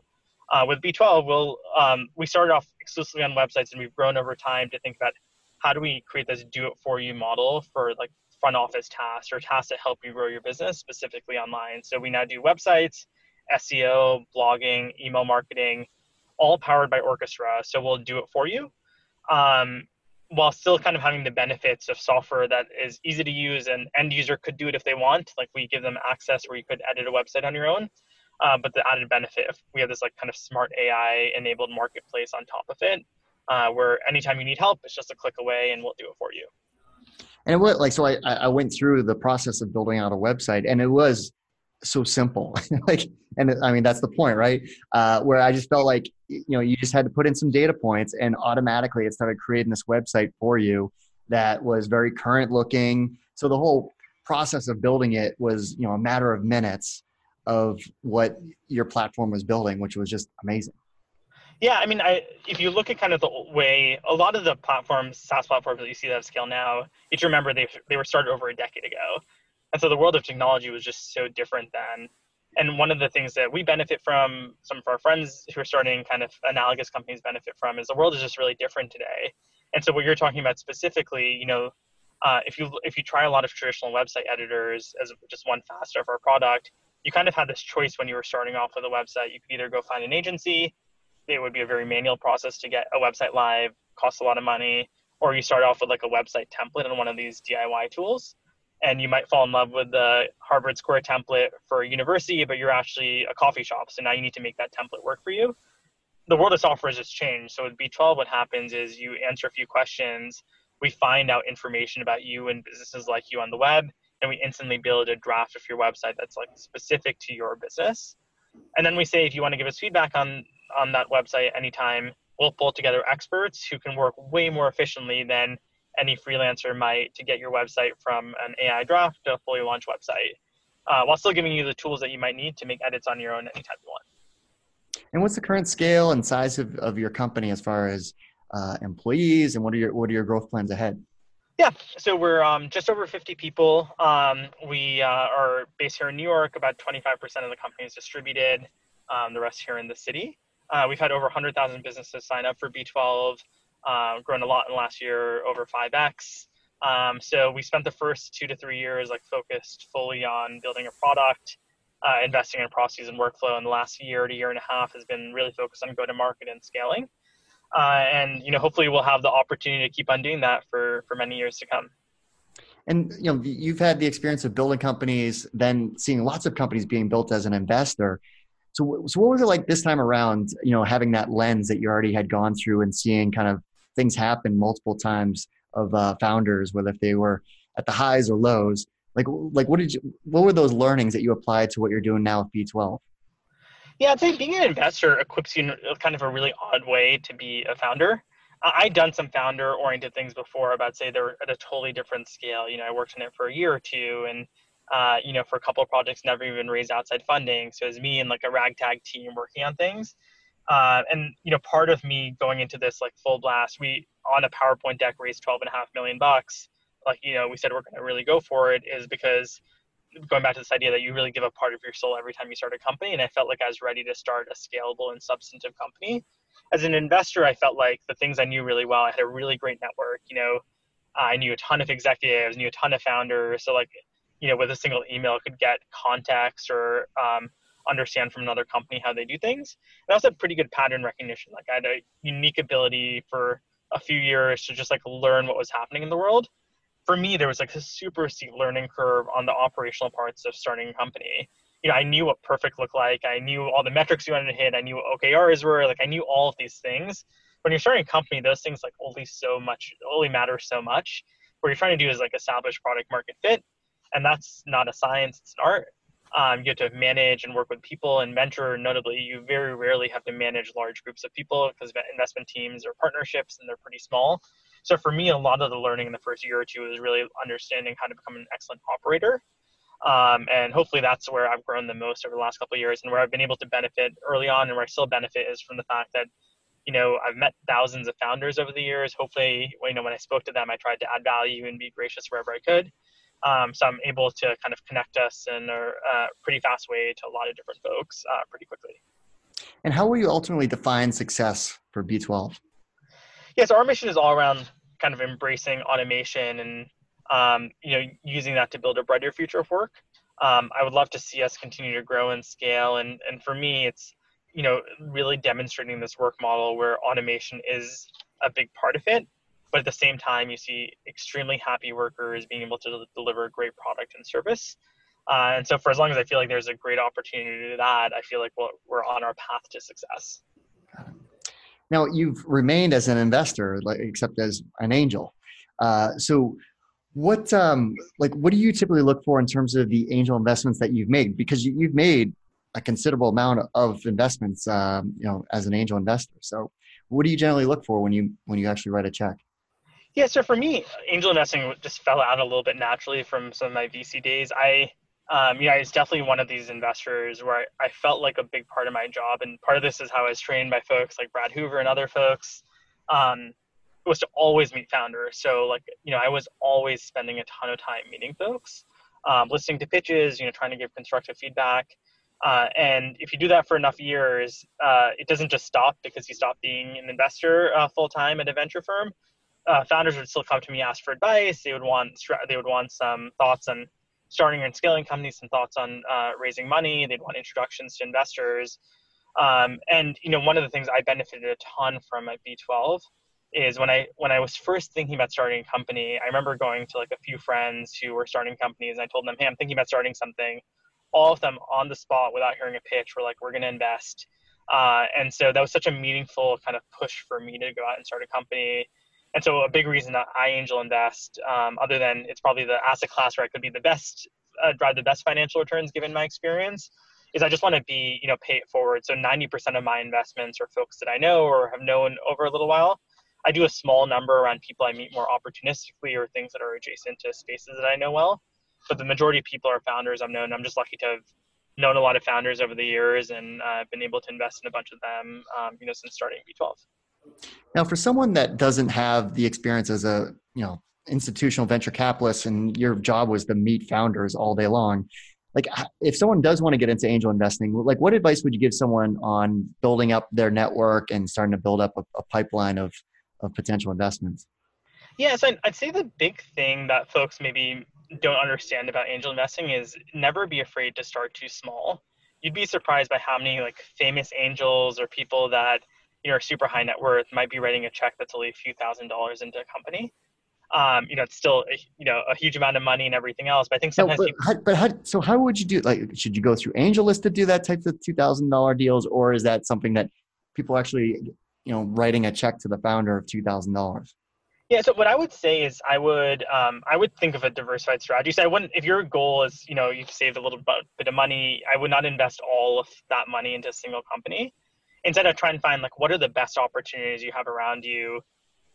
uh, with B12, we'll um, we started off exclusively on websites, and we've grown over time to think about how do we create this do-it-for-you model for like front office tasks or tasks that help you grow your business specifically online. So we now do websites, SEO, blogging, email marketing, all powered by Orchestra. So we'll do it for you. Um, while still kind of having the benefits of software that is easy to use and end user could do it if they want like we give them access where you could edit a website on your own uh, but the added benefit we have this like kind of smart ai enabled marketplace on top of it uh, where anytime you need help it's just a click away and we'll do it for you. And what like so I, I went through the process of building out a website and it was so simple. Like and i mean that's the point right? Uh, where i just felt like you know you just had to put in some data points and automatically it started creating this website for you that was very current looking. So the whole process of building it was you know a matter of minutes of what your platform was building which was just amazing. Yeah, I mean, I if you look at kind of the way a lot of the platforms, SaaS platforms that you see that have scale now, if you remember they they were started over a decade ago, and so the world of technology was just so different then. And one of the things that we benefit from, some of our friends who are starting kind of analogous companies benefit from, is the world is just really different today. And so what you're talking about specifically, you know, uh, if you if you try a lot of traditional website editors as just one facet of our product, you kind of had this choice when you were starting off with a website. You could either go find an agency it would be a very manual process to get a website live, costs a lot of money, or you start off with like a website template in one of these DIY tools. And you might fall in love with the Harvard Square template for a university, but you're actually a coffee shop. So now you need to make that template work for you. The world of software has just changed. So with B12, what happens is you answer a few questions, we find out information about you and businesses like you on the web, and we instantly build a draft of your website that's like specific to your business. And then we say if you want to give us feedback on on that website anytime. We'll pull together experts who can work way more efficiently than any freelancer might to get your website from an AI draft to a fully launched website, uh, while still giving you the tools that you might need to make edits on your own anytime you want. And what's the current scale and size of, of your company as far as uh, employees, and what are your what are your growth plans ahead? Yeah, so we're um, just over 50 people. Um, we uh, are based here in New York. About 25% of the company is distributed. Um, the rest here in the city. Uh, we've had over 100,000 businesses sign up for B12, uh, grown a lot in the last year, over 5x. Um, so we spent the first two to three years like focused fully on building a product, uh, investing in processes and workflow. And the last year to year and a half has been really focused on go to market and scaling. Uh, and you know, hopefully, we'll have the opportunity to keep on doing that for for many years to come. And you know, you've had the experience of building companies, then seeing lots of companies being built as an investor. So, so what was it like this time around? You know, having that lens that you already had gone through and seeing kind of things happen multiple times of uh, founders, whether if they were at the highs or lows. Like, like what did you? What were those learnings that you applied to what you're doing now with B12? Yeah, I'd say being an investor equips you in kind of a really odd way to be a founder. I'd done some founder oriented things before, but I'd say they're at a totally different scale. You know, I worked in it for a year or two and uh, you know, for a couple of projects, never even raised outside funding. So it was me and like a ragtag team working on things. Uh, and you know, part of me going into this like full blast, we on a PowerPoint deck raised 12 and a half million bucks. Like you know, we said we're going to really go for it is because going back to this idea that you really give a part of your soul every time you start a company. And I felt like I was ready to start a scalable and substantive company. As an investor, I felt like the things I knew really well. I had a really great network. You know, I knew a ton of executives, knew a ton of founders. So like you know, with a single email could get contacts or um, understand from another company how they do things. And I also had pretty good pattern recognition. Like I had a unique ability for a few years to just like learn what was happening in the world. For me, there was like a super steep learning curve on the operational parts of starting a company. You know, I knew what perfect looked like. I knew all the metrics you wanted to hit. I knew what OKRs were. Like I knew all of these things. When you're starting a company, those things like only so much, only matter so much. What you're trying to do is like establish product market fit and that's not a science; it's an art. Um, you have to manage and work with people and mentor. Notably, you very rarely have to manage large groups of people because investment teams are partnerships and they're pretty small. So for me, a lot of the learning in the first year or two is really understanding how to become an excellent operator. Um, and hopefully that's where I've grown the most over the last couple of years and where I've been able to benefit early on and where I still benefit is from the fact that, you know, I've met thousands of founders over the years. Hopefully, you know, when I spoke to them, I tried to add value and be gracious wherever I could. Um, so I'm able to kind of connect us in a uh, pretty fast way to a lot of different folks uh, pretty quickly. And how will you ultimately define success for B12? Yeah, so our mission is all around kind of embracing automation and um, you know using that to build a brighter future of work. Um, I would love to see us continue to grow and scale, and and for me, it's you know really demonstrating this work model where automation is a big part of it but at the same time you see extremely happy workers being able to deliver a great product and service. Uh, and so for as long as i feel like there's a great opportunity to that i feel like we're on our path to success. Now you've remained as an investor like except as an angel. Uh, so what um, like what do you typically look for in terms of the angel investments that you've made? Because you, have made a considerable amount of investments um, you know as an angel investor. So what do you generally look for when you when you actually write a check yeah, so for me, angel investing just fell out a little bit naturally from some of my VC days. I um, yeah, it's definitely one of these investors where I, I, felt like a big part of my job, and part of this is how I was trained by folks like Brad Hoover and other folks, um, was to always meet founders. So like, you know, I was always spending a ton of time meeting folks, um, listening to pitches, you know, trying to give constructive feedback. Uh, and if you do that for enough years, uh, it doesn't just stop because you stop being an investor uh, full time at a venture firm. Uh, founders would still come to me, ask for advice. They would want they would want some thoughts on starting and scaling companies, some thoughts on uh, raising money. They'd want introductions to investors. Um, and you know, one of the things I benefited a ton from at B12 is when I when I was first thinking about starting a company. I remember going to like a few friends who were starting companies, and I told them, "Hey, I'm thinking about starting something." all of them on the spot without hearing a pitch were like, we're going to invest. Uh, and so that was such a meaningful kind of push for me to go out and start a company. And so a big reason that I angel invest, um, other than it's probably the asset class where I could be the best, uh, drive the best financial returns given my experience, is I just want to be, you know, pay it forward. So 90% of my investments are folks that I know or have known over a little while. I do a small number around people I meet more opportunistically or things that are adjacent to spaces that I know well but the majority of people are founders I've known. I'm just lucky to have known a lot of founders over the years and uh, been able to invest in a bunch of them, um, you know, since starting B12. Now, for someone that doesn't have the experience as a, you know, institutional venture capitalist and your job was to meet founders all day long, like if someone does want to get into angel investing, like what advice would you give someone on building up their network and starting to build up a, a pipeline of, of potential investments? Yeah, so I'd say the big thing that folks maybe don't understand about angel investing is never be afraid to start too small. You'd be surprised by how many like famous angels or people that you know are super high net worth might be writing a check that's only a few thousand dollars into a company. Um, you know, it's still a, you know a huge amount of money and everything else. But I think sometimes. No, but, people, how, but how, so how would you do? Like, should you go through AngelList to do that type of two thousand dollar deals, or is that something that people actually, you know, writing a check to the founder of two thousand dollars? Yeah, so what I would say is I would um, I would think of a diversified strategy. So I wouldn't if your goal is you know you've saved a little bit of money, I would not invest all of that money into a single company. Instead, of try and find like what are the best opportunities you have around you.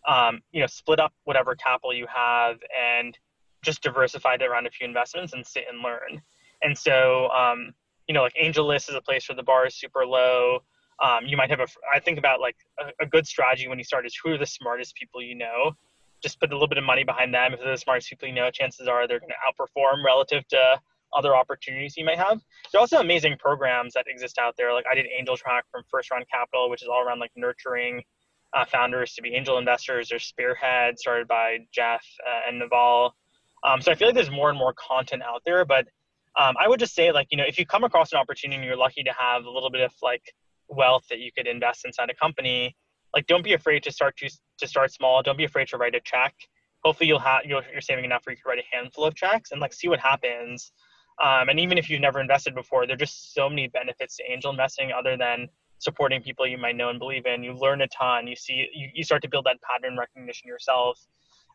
Um, you know, split up whatever capital you have and just diversify it around a few investments and sit and learn. And so um, you know, like AngelList is a place where the bar is super low. Um, you might have a i think about like a, a, good strategy when you start is who are the smartest people you know just put a little bit of money behind them. If they're the smartest people you know, chances are they're going to outperform relative to other opportunities you might have. There are also amazing programs that exist out there. Like I did Angel Track from First Round Capital, which is all around like nurturing uh, founders to be angel investors. There's Spearhead, started by Jeff uh, and Naval. Um, so I feel like there's more and more content out there. But um, I would just say, like, you know, if you come across an opportunity and you're lucky to have a little bit of like wealth that you could invest inside a company, like don't be afraid to start to, to start small don't be afraid to write a check hopefully you'll have you're, saving enough where you can write a handful of checks and like see what happens um, and even if you've never invested before there are just so many benefits to angel investing other than supporting people you might know and believe in. You learn a ton. You see you, you start to build that pattern recognition yourself.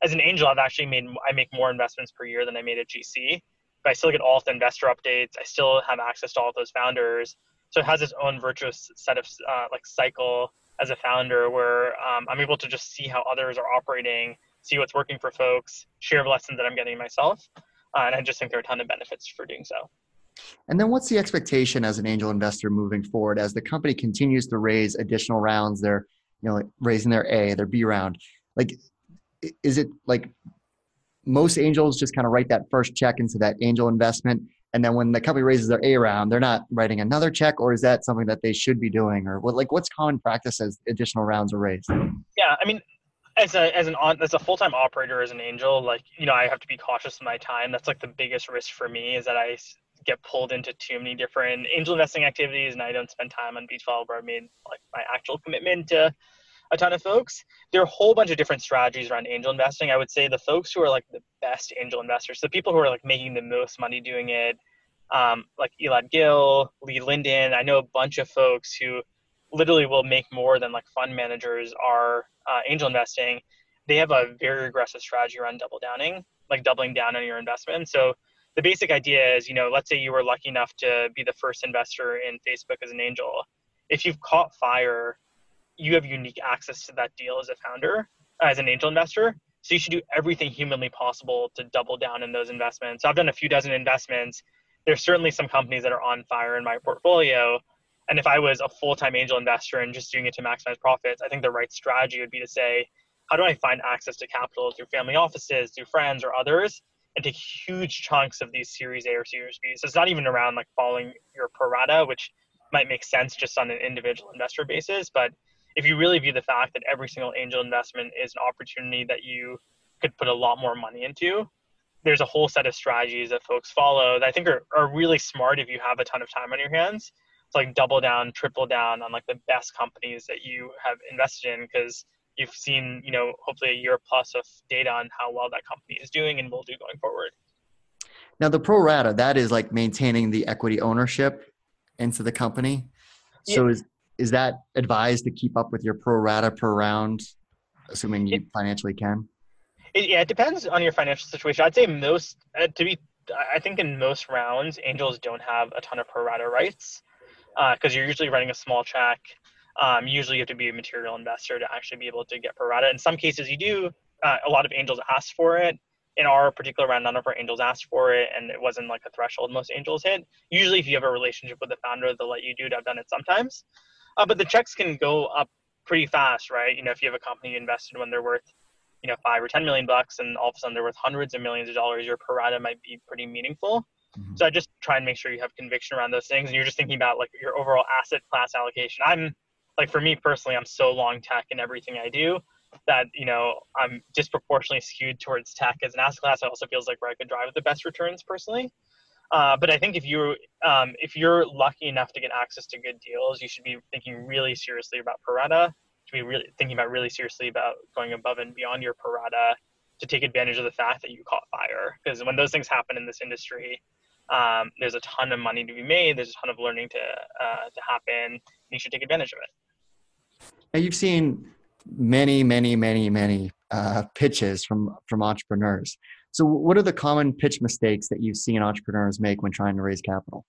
As an angel i've actually made i make more investments per year than i made at gc but i still get all of the investor updates. I still have access to all of those founders. So it has its own virtuous set of uh, like cycle as a founder where um, I'm able to just see how others are operating, see what's working for folks, share lessons that I'm getting myself. Uh, and I just think there are a ton of benefits for doing so. And then what's the expectation as an angel investor moving forward as the company continues to raise additional rounds? They're, you know, raising their A, their B round. Like, is it like most angels just kind of write that first check into that angel investment and then when the company raises their A round, they're not writing another check, or is that something that they should be doing, or what? Like, what's common practice as additional rounds are raised? Yeah, I mean, as a as an as a full time operator as an angel, like you know, I have to be cautious of my time. That's like the biggest risk for me is that I get pulled into too many different angel investing activities, and I don't spend time on B12 where I made like my actual commitment to a ton of folks. There are a whole bunch of different strategies around angel investing. I would say the folks who are like the best angel investors, the people who are like making the most money doing it, um, like Elad Gil, Lee Linden. I know a bunch of folks who literally will make more than like fund managers are uh, angel investing. They have a very aggressive strategy around double downing, like doubling down on your investment. So the basic idea is, you know, let's say you were lucky enough to be the first investor in Facebook as an angel. If you've caught fire you have unique access to that deal as a founder, as an angel investor. So you should do everything humanly possible to double down in those investments. So I've done a few dozen investments. there's certainly some companies that are on fire in my portfolio. And if I was a full time angel investor and just doing it to maximize profits, I think the right strategy would be to say, how do I find access to capital through family offices, through friends or others, and take huge chunks of these Series A or Series B? So it's not even around like following your pro rata, which might make sense just on an individual investor basis. But if you really view the fact that every single angel investment is an opportunity that you could put a lot more money into, there's a whole set of strategies that folks follow that I think are, are really smart if you have a ton of time on your hands. To like double down, triple down on like the best companies that you have invested in because you've seen, you know, hopefully a year plus of data on how well that company is doing and will do going forward. Now the pro rata, that is like maintaining the equity ownership into the company. So yeah. is is that advised to keep up with your pro rata per round, assuming you it, financially can? It, yeah, it depends on your financial situation. I'd say most, uh, to be, I think in most rounds, angels don't have a ton of pro rata rights because uh, you're usually running a small check. Um, usually, you have to be a material investor to actually be able to get pro rata. In some cases, you do. Uh, a lot of angels ask for it. In our particular round, none of our angels asked for it, and it wasn't like a threshold most angels hit. Usually, if you have a relationship with the founder, they'll let you do it. I've done it sometimes, uh, but the checks can go up pretty fast, right? You know, if you have a company you invested when they're worth you know five or ten million bucks and all of a sudden they're worth hundreds of millions of dollars your pro rata might be pretty meaningful mm-hmm. so i just try and make sure you have conviction around those things and you're just thinking about like your overall asset class allocation i'm like for me personally i'm so long tech in everything i do that you know i'm disproportionately skewed towards tech as an asset class it also feels like where i could drive the best returns personally uh, but I think if you um, if you're lucky enough to get access to good deals, you should be thinking really seriously about pro rata to be really thinking about really seriously about going above and beyond your pro to take advantage of the fact that you caught fire. Because when those things happen in this industry, um, there's a ton of money to be made. There's a ton of learning to uh, to happen. you should take advantage of it. Now you've seen many, many, many, many uh, pitches from from entrepreneurs. So, what are the common pitch mistakes that you've seen entrepreneurs make when trying to raise capital?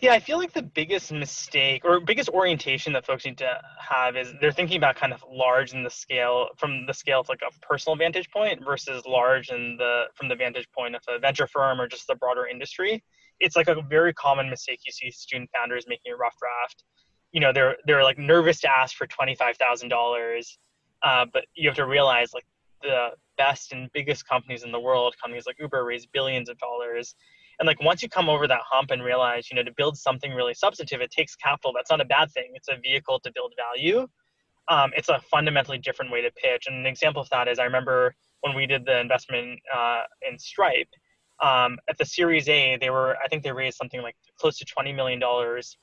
Yeah, I feel like the biggest mistake or biggest orientation that folks need to have is they're thinking about kind of large in the scale from the scale of like a personal vantage point versus large in the from the vantage point of a venture firm or just the broader industry. It's like a very common mistake you see student founders making a rough draft. You know, they're they're like nervous to ask for twenty five thousand uh, dollars, but you have to realize like the best and biggest companies in the world, companies like Uber, raise billions of dollars and like once you come over that hump and realize you know to build something really substantive it takes capital. That's not a bad thing. It's a vehicle to build value. Um, it's a fundamentally different way to pitch. And an example of that is i remember when we did the investment uh, in stripe um, at the series a they were i think they raised something like close to 20 million dollars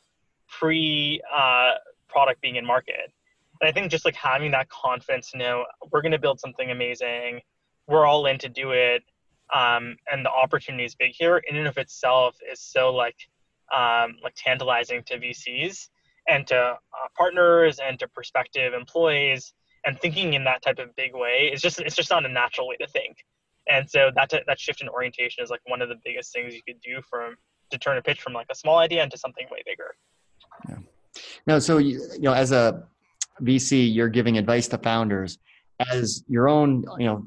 pre uh, product being in market. And i think just like having that confidence to know we're going to build something amazing we're all in to do it um, and the opportunity is big here in and of itself is so like um, like tantalizing to VCs and to uh, partners and to prospective employees and thinking in that type of big way is just it's just not a natural way to think. And so that that shift in orientation is like one of the biggest things you could do from to turn a pitch from like a small idea into something way bigger. Yeah. No so you, you know as a vc you're giving advice to founders. As your own you know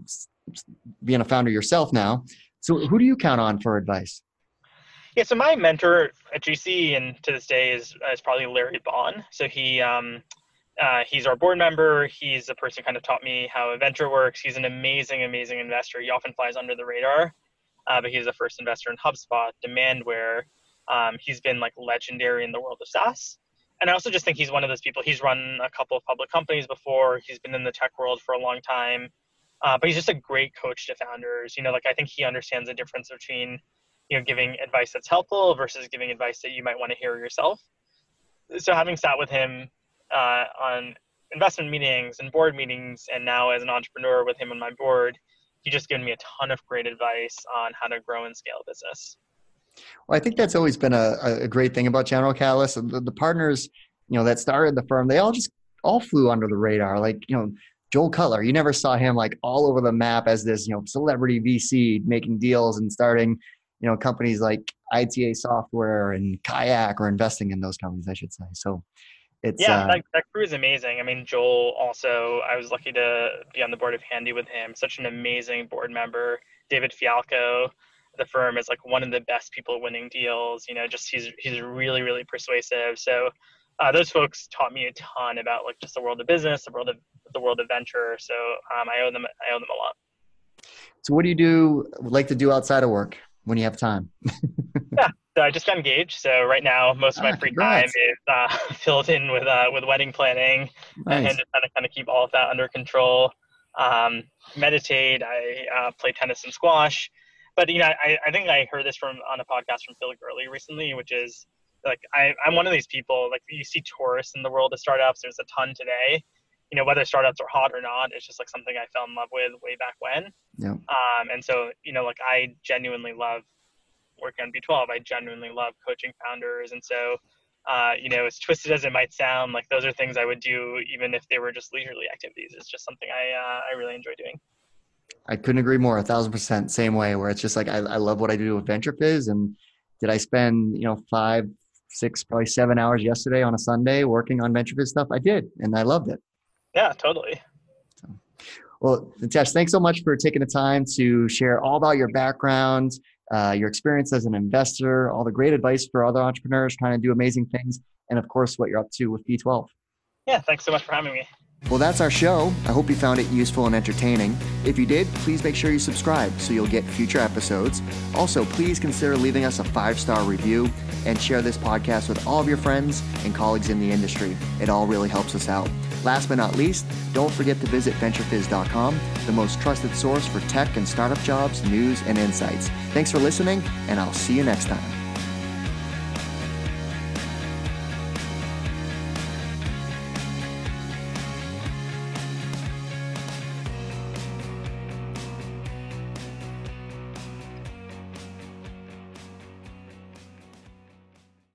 being a founder yourself now. So who do you count on for advice? Yeah, so my mentor at GC and to this day is, is probably Larry Bohn. So he um, uh, he's our board member. He's the person kind of taught me how venture works. He's an amazing, amazing investor. He often flies under the radar, uh, but he's the first investor in HubSpot, Demandware. Um, he's been like legendary in the world of SaaS. And I also just think he's one of those people. He's run a couple of public companies before. He's been in the tech world for a long time. Uh, but he's just a great coach to founders. You know, like I think he understands the difference between, you know, giving advice that's helpful versus giving advice that you might want to hear yourself. So having sat with him uh, on investment meetings and board meetings, and now as an entrepreneur with him on my board, he just given me a ton of great advice on how to grow and scale a business. Well, I think that's always been a, a great thing about General Catalyst. The, the partners, you know, that started the firm, they all just all flew under the radar. Like, you know, Joel Cutler, you never saw him like all over the map as this, you know, celebrity VC making deals and starting, you know, companies like ITA Software and Kayak or investing in those companies, I should say. So it's yeah, uh, that, that crew is amazing. I mean, Joel also, I was lucky to be on the board of Handy with him. Such an amazing board member. David Fialkow, the firm is like one of the best people winning deals. You know, just he's he's really really persuasive. So uh, those folks taught me a ton about like just the world of business, the world of the world of venture. So um, I owe them I owe them a lot. So what do you do like to do outside of work when you have time? yeah, so I just got engaged. So right now, most of my ah, free congrats. time is uh, filled in with uh, with wedding planning nice. and just kind of kind of keep all of that under control. Um, meditate. I uh, play tennis and squash. But you know, I, I think I heard this from on a podcast from Bill Gurley recently, which is like I, I'm one of these people. Like you see tourists in the world of startups. There's a ton today. You know, whether startups are hot or not, it's just like something I fell in love with way back when. Yeah. Um, and so you know, like I genuinely love working on B12. I genuinely love coaching founders, and so uh, you know, as twisted as it might sound, like those are things I would do even if they were just leisurely activities. It's just something I uh, I really enjoy doing. I couldn't agree more. A thousand percent, same way. Where it's just like I, I love what I do with VentureFizz, and did I spend you know five, six, probably seven hours yesterday on a Sunday working on VentureFizz stuff? I did, and I loved it. Yeah, totally. Well, Nitesh, thanks so much for taking the time to share all about your background, uh, your experience as an investor, all the great advice for other entrepreneurs trying to do amazing things, and of course, what you're up to with B12. Yeah, thanks so much for having me. Well, that's our show. I hope you found it useful and entertaining. If you did, please make sure you subscribe so you'll get future episodes. Also, please consider leaving us a five star review and share this podcast with all of your friends and colleagues in the industry. It all really helps us out. Last but not least, don't forget to visit VentureFizz.com, the most trusted source for tech and startup jobs, news, and insights. Thanks for listening, and I'll see you next time.